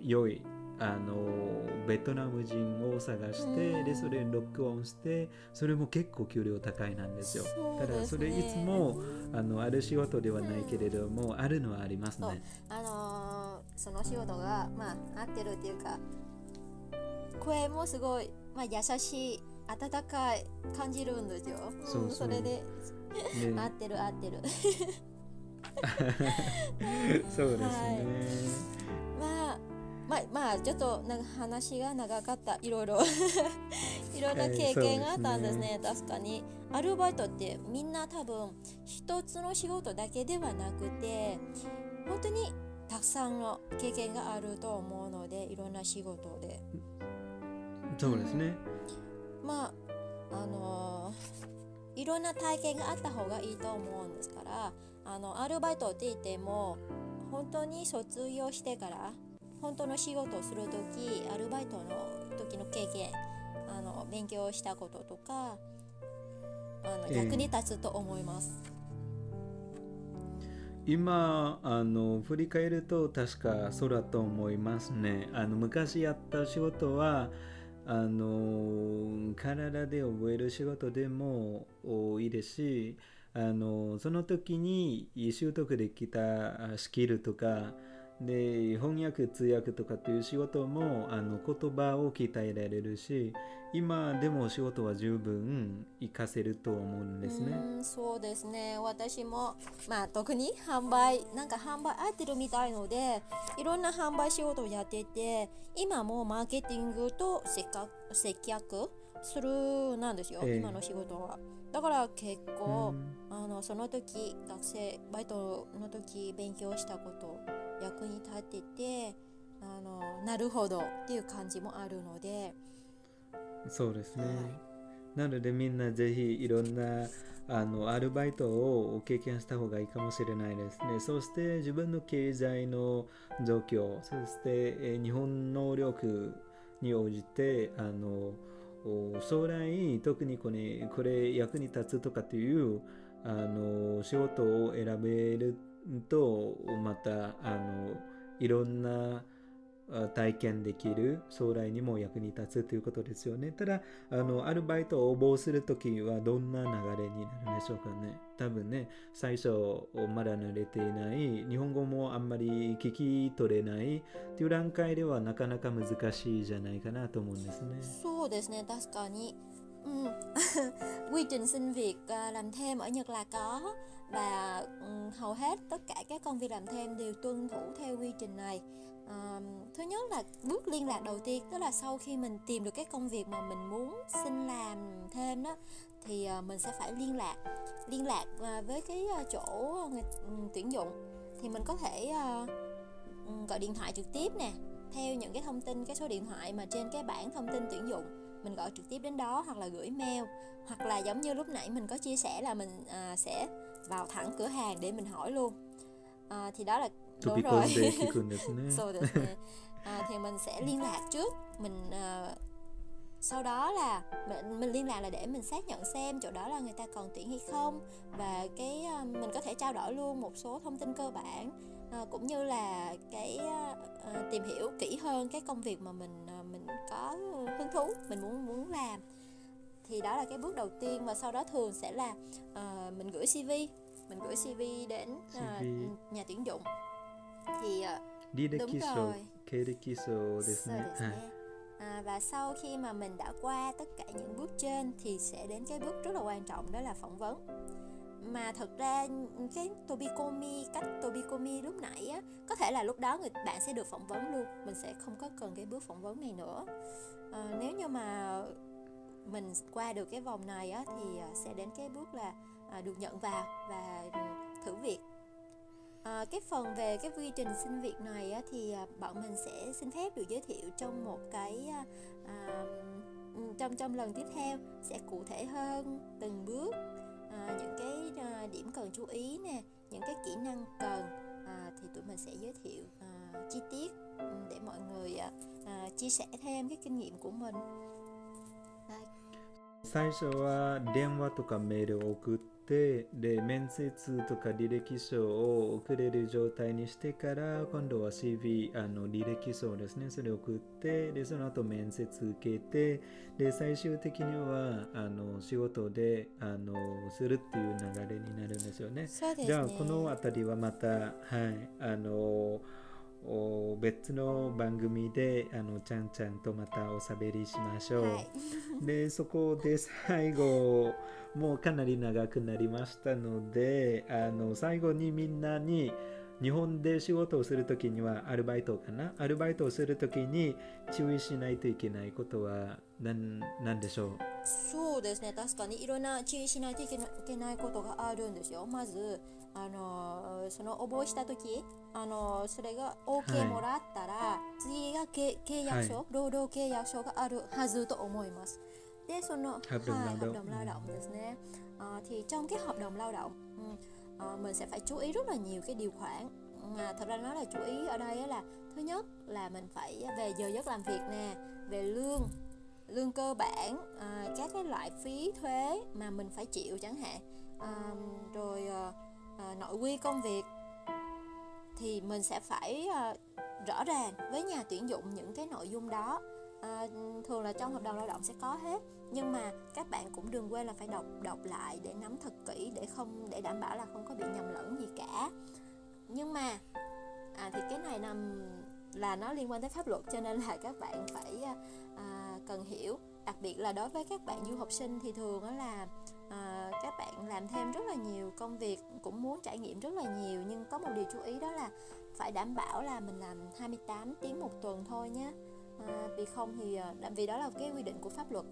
良いあのベトナム人を探してうんでそれ録音してそれも結構給料高いなんですよ。ね。ただそれいつもあのある仕事ではないけれども、あるのはありますね。あのーその仕事がまあ合ってるっていうか声もすごい、まあ、優しい温かい感じるんですよ。そうそう。んれでね合ってる合ってる。(laughs) そうですね、まあまあまあちょっとなんか話が長かった。いろいろ。(laughs) いろんな経験があったんですね,、確かに。アルバイトってみんな多分一つの仕事だけではなくて本当にたくさんの経験があると思うのでいろんな仕事でそうですね。まああのいろんな体験があった方がいいと思うんですからあのアルバイトって言っても本当に卒業してから本当の仕事をする時アルバイトの時の経験あの勉強したこととかあのええ役に立つと思います。今あの振り返ると確かそうだと思いますね。あの昔やった仕事はあの体で覚える仕事でもいいですしあのその時に習得できたスキルとかで翻訳通訳とかっていう仕事もあの言葉を鍛えられるし今でも仕事は十分活かせると思うんですね。うんそうですね。私もまあ特に販売なんか販売合ってるみたいのでいろんな販売仕事をやってて今もマーケティングと接客するなんですよ、ええ。今の仕事は。だから結構、うん。あのその時学生バイトの時勉強したこと役に立っててあのなるほどっていう感じもあるので、そうですね。はいなのでみんなぜひいろんなあのアルバイトを経験した方がいいかもしれないですね。そして自分の経済の状況、そしてえー日本能力に応じてあのお将来特にこれこれ役に立つとかっていうあの仕事を選べるとまたあのいろんなあ体験できる将来にも役に立つということですよね。ただあのアルバイトを応募するときはどんな流れになるんでしょうかね。多分ね最初まだ慣れていない日本語もあんまり聞き取れないっていう段階ではなかなか難しいじゃないか na と思うんですね。Số ですね確かに ừ. (laughs) quy trình xin việc ờ, làm thêm ở Nhật là có và ừ, hầu hết tất cả các công việc làm thêm đều tuân thủ theo quy trình này. À, thứ nhất là bước liên lạc đầu tiên tức là sau khi mình tìm được cái công việc mà mình muốn xin làm thêm đó thì ờ, mình sẽ phải liên lạc liên lạc với cái chỗ người, ừ, tuyển dụng. Thì mình có thể ừ, gọi điện thoại trực tiếp nè theo những cái thông tin cái số điện thoại mà trên cái bảng thông tin tuyển dụng mình gọi trực tiếp đến đó hoặc là gửi mail hoặc là giống như lúc nãy mình có chia sẻ là mình à, sẽ vào thẳng cửa hàng để mình hỏi luôn. À, thì đó là đúng rồi. so (laughs) à, thì mình sẽ liên lạc trước. Mình à, sau đó là mình, mình liên lạc là để mình xác nhận xem chỗ đó là người ta còn tuyển hay không. Và cái à, mình có thể trao đổi luôn một số thông tin cơ bản à, cũng như là cái à, à tìm hiểu kỹ hơn cái công việc mà mình có hứng thú mình muốn muốn làm. Thì đó là cái bước đầu tiên và sau đó thường sẽ là uh, mình gửi cv mình gửi cv đến CV. Ờ, nhà tuyển dụng. Thì uh, đúng rồi. À. à, và sau khi mà mình đã qua tất cả những bước trên thì sẽ đến cái bước rất là quan trọng đó là phỏng vấn mà thật ra ừ, cái Tobikomi cách Tobikomi lúc nãy á có thể là lúc đó người bạn sẽ được phỏng vấn luôn mình sẽ không có cần cái bước phỏng vấn này nữa. À, nếu như mà mình qua được cái vòng này á thì ờ, sẽ đến cái bước là à, được nhận vào và ừ, thử việc. À, cái phần về cái quy trình xin việc này á, thì bọn mình sẽ xin phép được giới thiệu trong một cái à, trong trong lần tiếp theo sẽ cụ thể hơn từng bước à, những cái à, điểm cần chú ý nè những cái kỹ năng cần à, thì tụi mình sẽ giới thiệu à, chi tiết ừm, để mọi người à, à, chia sẻ thêm cái kinh nghiệm của mình Đây. 最初は電話とかメールを送って で面接とか履歴書を送れる状態にしてから今度は CV あの履歴書ですねそれを送ってでその後面接受けてで最終的にはあの仕事であのするっていう流れになるんですよね。ねじゃあこの辺りはまたはいあのお別の番組であのちゃんちゃんとまたおしゃべりしましょう。はい。(laughs) でそこで最後もうかなり長くなりましたのであの最後にみんなに日本で仕事をするときにはアルバイトかな？アルバイトをするときに注意しないといけないことは何何でしょう？そうですね。確かにいろんな注意しないといけないけないことがあるんですよ。まずあのその応募した時あのそれがは OK いもらったら、次がけ契約書、は労働契約書があるはずと思いますでその Hợp đồng はい lao 合 động. đồng lao độngですねà, thì trong cái hợp đồng lao động ừ, à, mình sẽ phải chú ý rất là nhiều cái điều khoản mà thật ra nói là chú ý ở đây á là thứ nhất là mình phải về giờ giấc làm việc nè về lương lương cơ bản à, các cái loại phí thuế mà mình phải chịu chẳng hạn à, rồi à, à, nội quy công việc thì mình sẽ phải à, rõ ràng với nhà tuyển dụng những cái nội dung đó. À, thường là trong hợp đồng lao động sẽ có hết nhưng mà các bạn cũng đừng quên là phải đọc đọc lại để nắm thật kỹ để không để đảm bảo là không có bị nhầm lẫn gì cả. Nhưng mà à, thì cái này nằm là nó liên quan tới pháp luật cho nên là (laughs) các bạn phải à, cần hiểu. Đặc biệt là đối với các bạn du học sinh thì thường đó là à, các bạn làm thêm rất là nhiều công việc cũng muốn trải nghiệm rất là nhiều nhưng có một điều chú ý đó là phải đảm bảo là mình làm 28 tiếng một tuần thôi nhé à, ờ, vì không thì ờ, vì đó là cái quy định của pháp luật.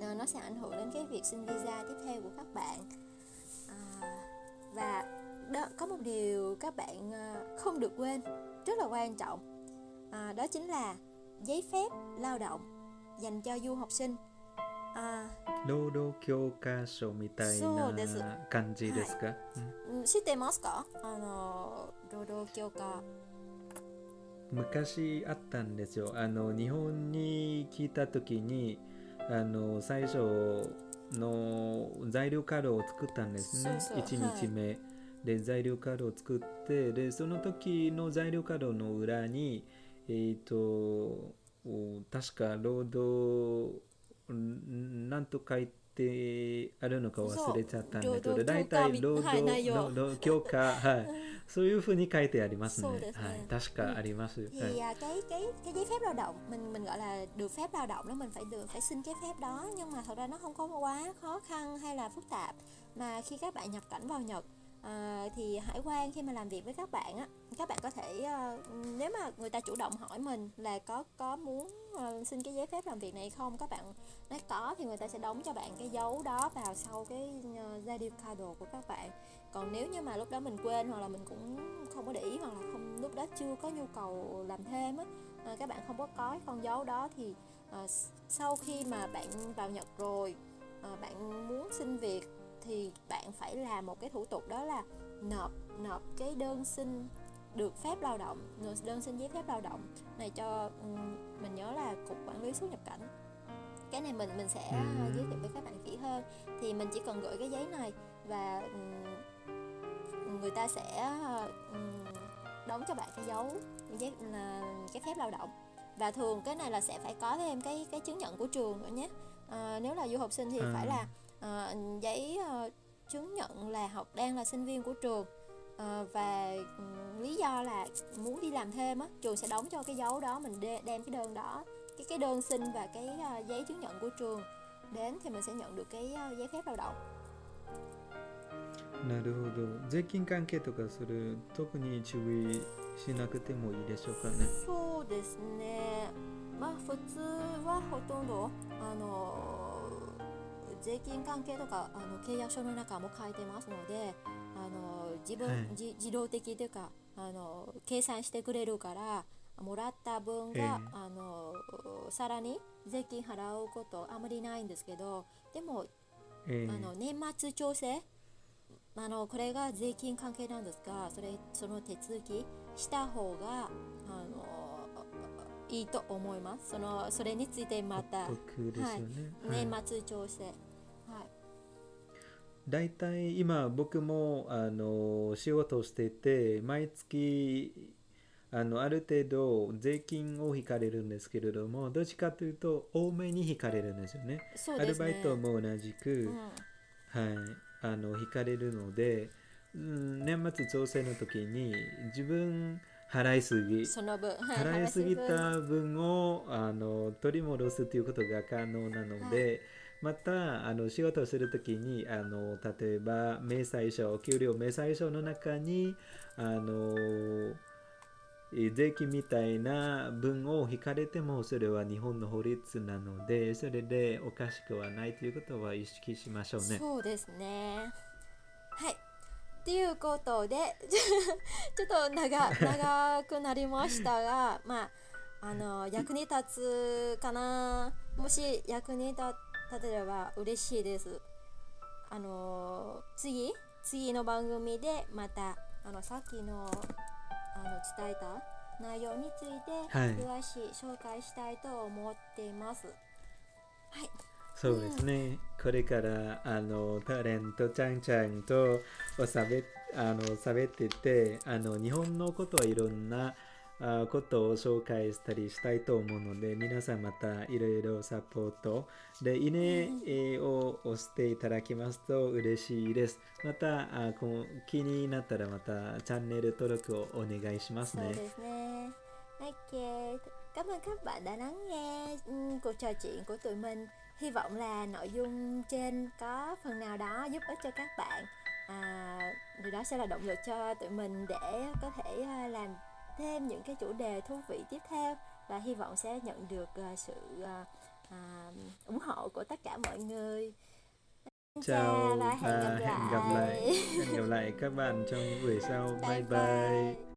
À, nó sẽ ảnh hưởng đến cái việc xin visa tiếp theo của các bạn. À, và đó, có một điều các bạn không được quên rất là quan trọng. À, đó chính là giấy phép lao động dành cho du học sinh. À, 労働教科書みたいな感じですか、うんうん。知ってますか？あの労働教科。昔あったんですよ。あの日本に来た時にあの最初の材料カードを作ったんですね。そうそう。1日目、で材料カードを作ってでその時の材料カードの裏にえっ、とお確か労働んなんと書いてあるのか忘れちゃったんだけどそう大体労労働教科はい内働容労働教科はいそういうふうに書いてありますね。そうですねはい、確かあります。 thì はい (laughs) à, cái cái cái giấy phép lao động mình mình gọi là được phép lao động đó mình phải được phải xin cái phép đó nhưng mà thật ra nó không có quá khó khăn hay là phức tạp mà khi các bạn nhập cảnh vào Nhật à, thì hải quan khi mà làm việc với các bạn á các bạn có thể uh, nếu mà người ta chủ động hỏi mình là có có muốn uh, xin cái giấy phép làm việc này không các bạn nói có thì người ta sẽ đóng cho bạn cái dấu đó vào sau cái uh, radio card của các bạn. Còn nếu như mà lúc đó mình quên hoặc là mình cũng không có để ý hoặc là không lúc đó chưa có nhu cầu làm thêm á uh, các bạn không có có con dấu đó thì uh, sau khi mà bạn vào Nhật rồi uh, bạn muốn xin việc thì bạn phải làm một cái thủ tục đó là nộp nộp cái đơn xin được phép lao động đơn xin giấy phép lao động này cho mình nhớ là cục quản lý xuất nhập cảnh cái này mình mình sẽ ừ. giới thiệu với các bạn kỹ hơn thì mình chỉ cần gửi cái giấy này và người ta sẽ đóng cho bạn cái dấu giấy là cái phép lao động và thường cái này là sẽ phải có thêm cái cái chứng nhận của trường nữa nhé à, nếu là du học sinh thì à. phải là uh, giấy uh, chứng nhận là học đang là sinh viên của trường uh, và um, lý do là muốn đi làm thêm á trường sẽ đóng cho cái dấu đó mình đem cái đơn đó cái cái đơn xin và cái uh, giấy chứng nhận của trường đến thì mình sẽ nhận được cái uh, giấy phép lao động なるほど税金関係とかそれ特に注意しなくてもいいでしょうかねそうですねまあ普通はほとんどあの 税金関係とかあの契約書の中も書いてますのであの自分、はい、自自動的というかあの計算してくれるからもらった分が、えー、あのさらに税金払うことあまりないんですけどでも、えー、あの年末調整あのこれが税金関係なんですがそれその手続きした方があのいいと思います。そのそれについてまた、ね、はい、年末調整、大体今僕もあの仕事をしていて毎月あのある程度税金を引かれるんですけれどもどっちかというと多めに引かれるんですよね。ねアルバイトも同じく、うん、はい、あの引かれるので、うん、年末調整の時に自分払いすぎその分、(laughs) 払いすぎた分をあの取り戻すということが可能なので。はいまたあの仕事をするときにあの例えば明細書給料明細書の中にあの税金みたいな分を引かれてもそれは日本の法律なのでそれでおかしくはないということは意識しましょうね。そうですね。はい。ということで (laughs) ちょっと長長くなりましたが (laughs) まああの役に立つかな。もし役に立例えば嬉しいです。あの次次の番組でまたあのさっきのあの伝えた内容について詳しい紹介したいと思っています。はい、そうですね、うん、これからあのタレントちゃんちゃんとおしゃべあの喋っててあの日本のことはいろんなことを紹介したりしたいと思うので皆さんまたいろいろサポートでいいねを押していただきますと嬉しいですまたあこ気になったらまたチャンネル登録をお願いしますねそうですね Ok, cảm ơn các bạn đã lắng nghe cuộc trò chuyện của tụi mình. Hy vọng là nội dung trên có phần nào đó giúp ích cho các bạn. À, điều đó sẽ là động lực cho tụi mình để có thể làm thêm những cái chủ đề thú vị tiếp theo và hy vọng sẽ nhận được uh, sự uh, uh, ủng hộ của tất cả mọi người. Chào và hẹn gặp lại hẹn gặp lại. hẹn gặp lại các bạn trong buổi sau. (laughs) Bye bye, bye.